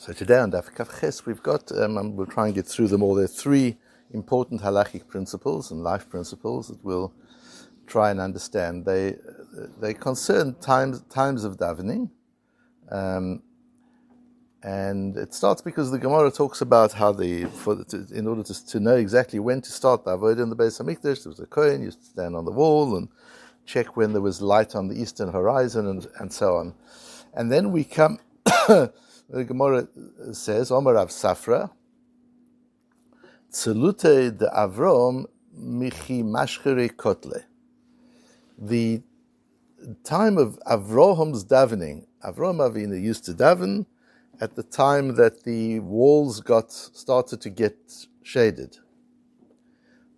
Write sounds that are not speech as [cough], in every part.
So today on Daf Ches, we've got, um, we'll try and get through them all. There are three important halachic principles and life principles that we'll try and understand. They, they concern times, times of davening. Um, and it starts because the Gemara talks about how the, the, to, in order to, to know exactly when to start the in the Beis Hamikdash, there was a kohen used to stand on the wall and check when there was light on the eastern horizon and, and so on. And then we come [coughs] The Gemara says, Omar Rav Safra, Tzelute de Avrom michi mashchere kotle. The time of Avraham davening, Avram Avinu used to daven at the time that the walls got started to get shaded.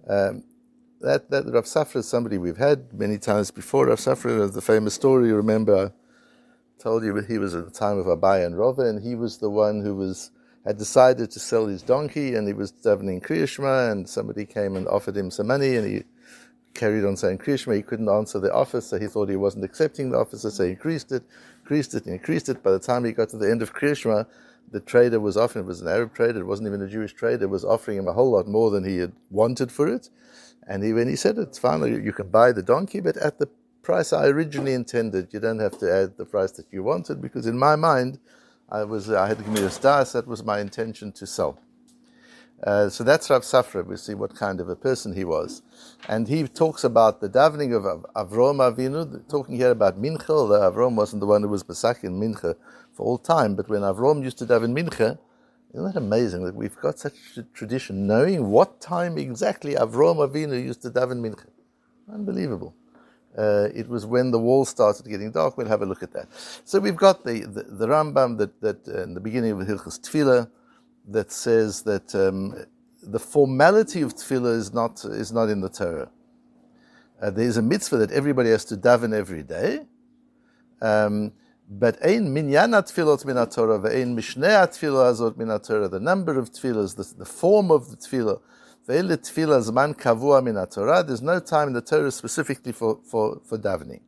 Um, that, that Rav Safra is somebody we've had many times before. Rav Safra is the famous story, remember, told you he was at the time of Abaye and Rova, and he was the one who was had decided to sell his donkey, and he was davening Kriyashma, and somebody came and offered him some money, and he carried on saying Kriyashma. He couldn't answer the offer, so he thought he wasn't accepting the offer, so he increased it, increased it, and increased it. By the time he got to the end of Kriyashma, the trader was offering, it was an Arab trader, it wasn't even a Jewish trader, was offering him a whole lot more than he had wanted for it. And he, when he said it's fine, you can buy the donkey, but at the price I originally intended. You don't have to add the price that you wanted because in my mind, I was I had to give me a. So that was my intention to sell. Uh, so that's Rav Safra. We see what kind of a person he was, and he talks about the davening of Avrom Avinu. Talking here about Mincha. Although wasn't the one who was Pesach in Mincha for all time, but when Avrom used to daven Mincha, isn't that amazing that we've got such a tradition, knowing what time exactly Avrom Avinu used to daven Mincha? Unbelievable. Uh, it was when the wall started getting dark. We'll have a look at that. So we've got the, the, the Rambam that, that uh, in the beginning of Hilchas Tefillah that says that um, the formality of Tefillah is not, is not in the Torah. Uh, there is a mitzvah that everybody has to daven every day. Um, but ein minyana tefillot min Torah, ve'ein mishnei tefillah azot min Torah. The number of tefillahs, the, the form of the tefillah, Kavua Torah. There's no time in the Torah specifically for, for, for davening.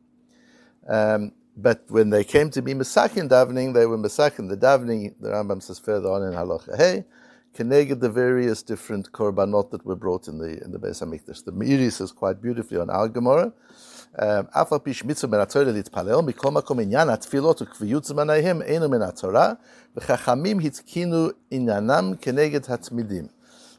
Um, but when they came to be Masakin davening, they were Masakin the davening, the Rambam says further on in Halacha Hey, connected the various different korbanot that were brought in the in the Beis Hamikdash. The Meiri says quite beautifully on our Gemara, um, mitzvah inyanam.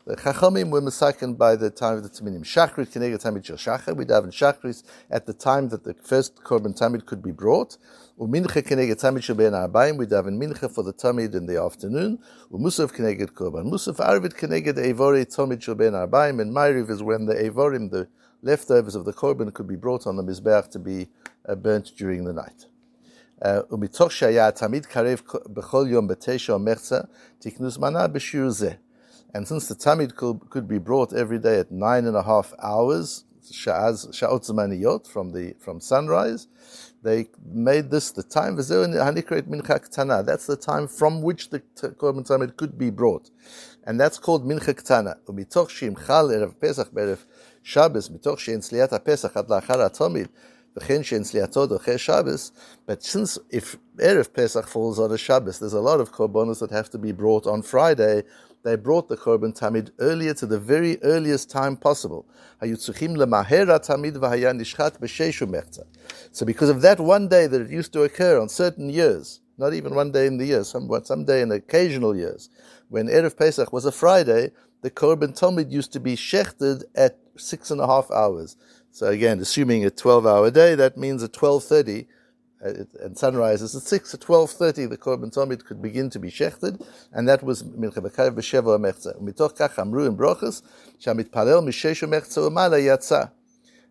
The Chachamim were misakin by the time of the Tamidim. Shachrit Kinega Tamid Shil Shachar. We daven Shachris at the time that the first Korban Tamid could be brought. Umincha Kinega Tamid Shil Ben Arbaim. We daven Mincha for the Tamid in the afternoon. Umusaf Kineged Korban. Musaf Arvid Kineged Evori Tamid Shil Ben Arbaim. And Maariv is when the Evorim, the leftovers of the Korban, could be brought on the Mizbeach to be uh, burnt during the night. ומתוך שהיה התמיד karev bechol yom בתשע ומחצה, תקנו זמנה בשיעור And since the Tamid could, could be brought every day at nine and a half hours, sha'ot zamaniyot, from the from sunrise, they made this the time. That's the time from which the Korban Tamid could be brought. And that's called mincha ktana. ומתוך שימחל ערב פסח בערב שבס, מתוך שאין צליית הפסח עד לאחר התמיד, but since if Erev Pesach falls on a Shabbos, there's a lot of korbanos that have to be brought on Friday. They brought the korban tamid earlier to the very earliest time possible. So because of that one day that it used to occur on certain years, not even one day in the year, some, some day in occasional years, when Erev Pesach was a Friday, the korban tamid used to be shechted at six and a half hours. So again, assuming a 12 hour day, that means at 12.30, uh, and sunrise is at 6 at 12.30 the korban tomid could begin to be shechted and that was milcha b'karev b'sheva mechza mitoch kach amru in brochus shamitparel misheshu mechza umala yatsa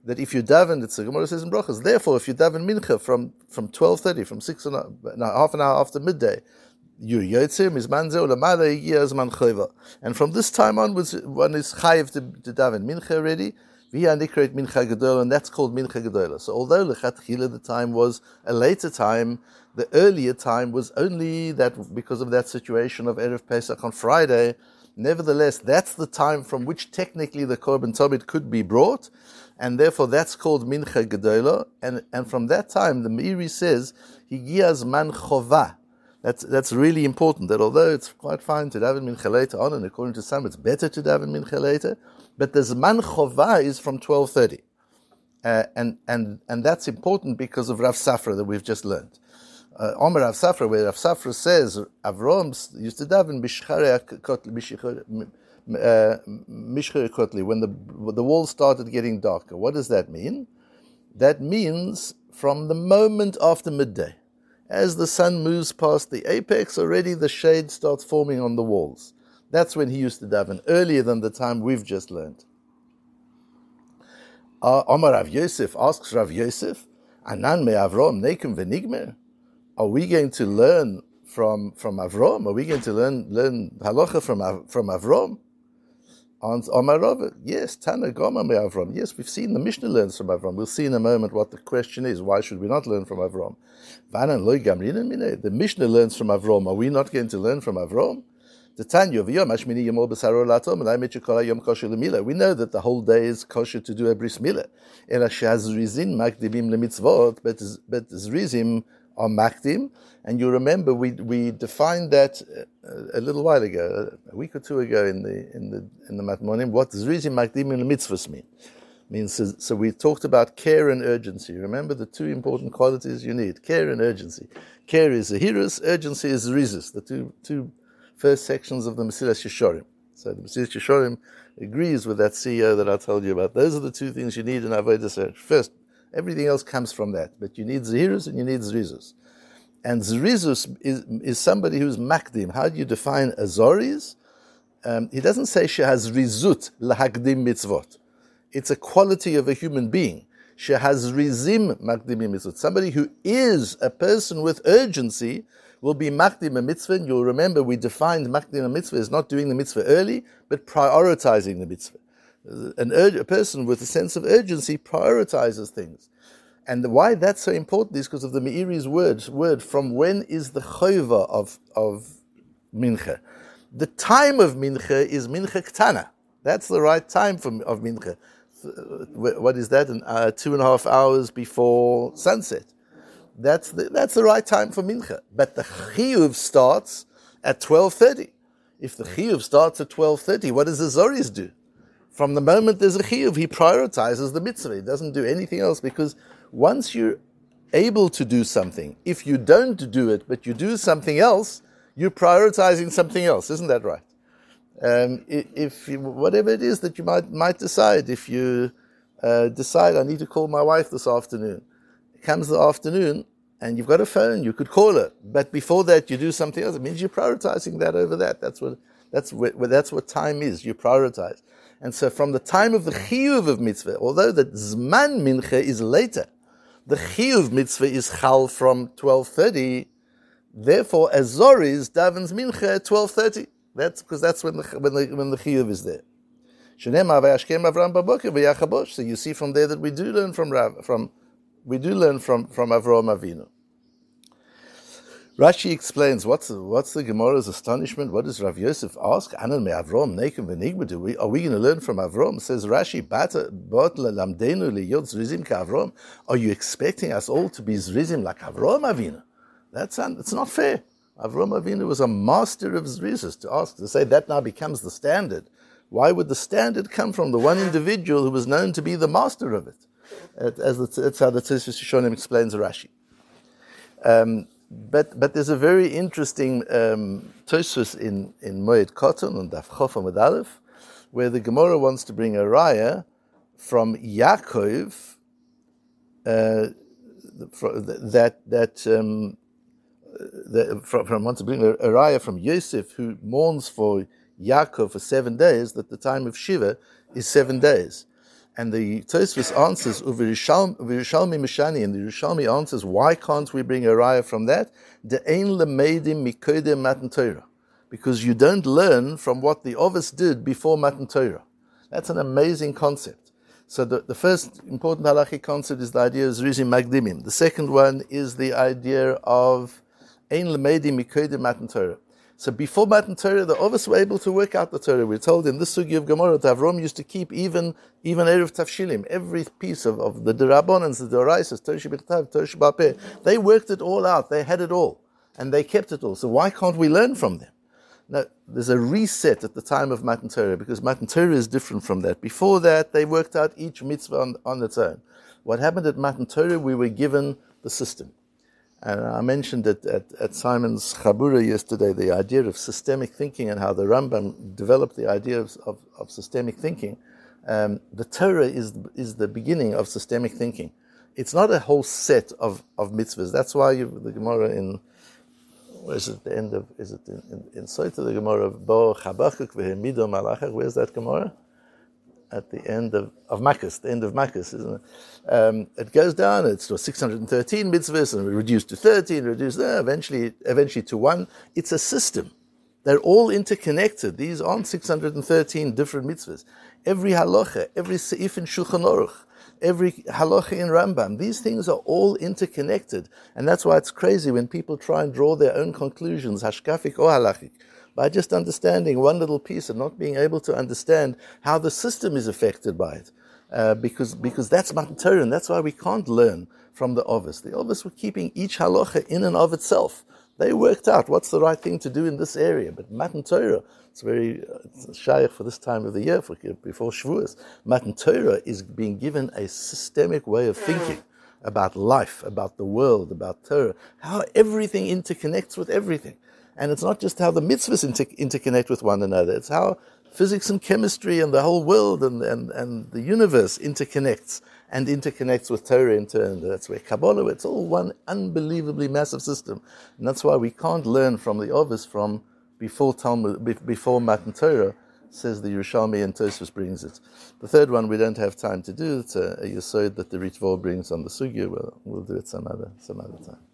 that if you daven, it's the Gemara says in Brachas, therefore, if you daven mincha from, from 12.30, from six and no, half an hour after midday, you yotzir mizman zeh ulamala zman chayva. And from this time onwards, one is chayiv to, to daven mincha already, mincha gedola, and that's called mincha gedola. So although lechatchila the time was a later time, the earlier time was only that because of that situation of erev Pesach on Friday. Nevertheless, that's the time from which technically the korban tomid could be brought, and therefore that's called mincha gedola. And and from that time, the Meiri says higiaz man chova. That's, that's really important, that although it's quite fine to daven mincha later on, and according to some it's better to daven mincha later, but the Zman Chovah is from 12.30. Uh, and, and, and that's important because of Rav Safra that we've just learned. Uh, Omer Rav Safra, where Rav Safra says Avram used to daven Mishchere Kotli, when the, the walls started getting darker. What does that mean? That means from the moment after midday. As the sun moves past the apex, already the shade starts forming on the walls. That's when he used to daven, earlier than the time we've just learned. Uh, Omar Rav Yosef asks Rav Yosef, Anan me Avrom nekim v'nigmer? Are we going to learn from, from Avrom? Are we going to learn, learn halacha from, from Avrom? Omar Rav, yes, Tana Goma me Avrom. Yes, we've seen the Mishnah learns from Avrom. We'll see in a moment what the question is. Why should we not learn from Avrom? The Mishnah learns from Avrom. Are we not going to learn from Avrom? We know that the whole day is kosher to do a bris milah. but but zrizim are makdim, and you remember we we defined that uh, a little while ago, a week or two ago in the in the in the matmonim. What zrizim the mitzvahs mean? Means so, we talked about care and urgency. Remember the two important qualities you need: care and urgency. Care is a urgency is rizus. The two two first sections of the Mesilas Yesharim. So the Mesilas Yesharim agrees with that CEO that I told you about. Those are the two things you need in Avodah Search. First, everything else comes from that, but you need Zahirus and you need Zrizus. And Zrizus is, is somebody who's Makdim. How do you define Azoris? Um, he doesn't say she has Rizut Lahagdim Mitzvot. It's a quality of a human being. She has Rizim Makdim Mitzvot. Somebody who is a person with urgency will be makdim a mitzvah. And you'll remember we defined makdim a mitzvah as not doing the mitzvah early, but prioritizing the mitzvah. An ur- a person with a sense of urgency prioritizes things. And why that's so important is because of the Meiri's words, word, from when is the chova of, of mincha? The time of mincha is mincha ktana. That's the right time for, of mincha. What is that? Uh, two and a half hours before sunset that's the, that's the right time for mincha. But the chiyuv starts at 12.30. If the chiyuv starts at 12.30, what does the Zoris do? From the moment there's a chiyuv, he prioritizes the mitzvah. He doesn't do anything else because once you're able to do something, if you don't do it, but you do something else, you're prioritizing something else. Isn't that right? Um, if, if, whatever it is that you might might decide, if you uh, decide I need to call my wife this afternoon, comes the afternoon and you've got a phone, you could call her. But before that, you do something else. It means you're prioritizing that over that. That's what that's what, that's what time is. You prioritize. And so, from the time of the chiyuv of mitzvah, although the zman mincha is later, the chiyuv mitzvah is chal from twelve thirty. Therefore, Azoris davens mincha at twelve thirty. That's because that's when the when the when the chiyuv is there. So you see from there that we do learn from Rav, from we do learn from, from Avraham Avinu. Rashi explains what's what's the Gemara's astonishment. What does Rav Yosef ask? Anan me Avram nekim v'nigma. we are we going to learn from Avram? Says Rashi, bot lamdenu liyot zrizim ka Are you expecting us all to be zrizim like Avram Avinu? That's un, it's not fair. Avram Avinu was a master of zrizis. To ask to say that now becomes the standard. Why would the standard come from the one individual who was known to be the master of it? As the, that's how the Tzitzus Shonim explains Rashi. Um, but but there's a very interesting um, Tosfos in in Moed Katan and Daf Chof and Aleph, where the Gemara wants to bring a raya from Yaakov uh, that that um, from, from wants to bring a, a raya from Yosef who mourns for Yaakov for seven days. That the time of Shiva is seven days. And the Tosfos answers, Uvirishalmi Mishani, and the Rishalmi answers, why can't we bring a raya from that? Matan Torah. Because you don't learn from what the Ovis did before Matan Torah. That's an amazing concept. So the, the first important halachic concept is the idea of Zrizim Magdimim. The second one is the idea of Ein Lemeidim Mikodem Matan Torah. So before Matan Torah, the Ovis were able to work out the Torah. We're told in this sugi of Gemara that Avram used to keep even even Eruv Tavshilin, every piece of, of the Derabonans, the Doraisas, Torah Shebechtav. They worked it all out. They had it all. and they kept it all. So why can't we learn from them? Now, there's a reset at the time of Matan Torah because Matan Torah is different from that. Before that, they worked out each mitzvah on, on its own. What happened at Matan Torah, we were given the system. And I mentioned it at, at Simon's Chabura yesterday, the idea of systemic thinking and how the Rambam developed the idea of, of, of systemic thinking. Um, the Torah is, is the beginning of systemic thinking. It's not a whole set of, of mitzvahs. That's why you, the Gemara in where is it the end of, is it in, in, in Sota, the Gemara of Bo Chabakuk v'hemido malachach, where's that Gemara? At the end of, of Makkas, the end of Makkas, isn't it? Um, it goes down, it's to 613 mitzvahs, and reduced to 13, reduced, there, eventually, eventually to one. It's a system. They're all interconnected. These aren't 613 different mitzvahs. Every halacha, every seif in Shulchan Aruch, every halacha in Rambam. These things are all interconnected. And that's why it's crazy when people try and draw their own conclusions, hashkafic or halachic, by just understanding one little piece and not being able to understand how the system is affected by it. Uh, because, because that's Matan Torah, and that's why we can't learn from the Ovis. The Ovis were keeping each halacha in and of itself. They worked out what's the right thing to do in this area. But Matan Torah, it's very uh, shaykh for this time of the year, for, before Shavuos. Matan Torah is being given a systemic way of thinking about life, about the world, about Torah, how everything interconnects with everything. And it's not just how the mitzvahs inter- interconnect with one another, it's how physics and chemistry and the whole world and, and, and the universe interconnects and interconnects with Torah in turn. That's where Kabbalah, it's all one unbelievably massive system. And that's why we can't learn from the Ovis from before Talmud, before Matan Torah, says the Yerushalmi and Tosfos brings it. The third one we don't have time to do. It's a, a that the Ritva brings on the Sugya. We'll, we'll do it some other some other time.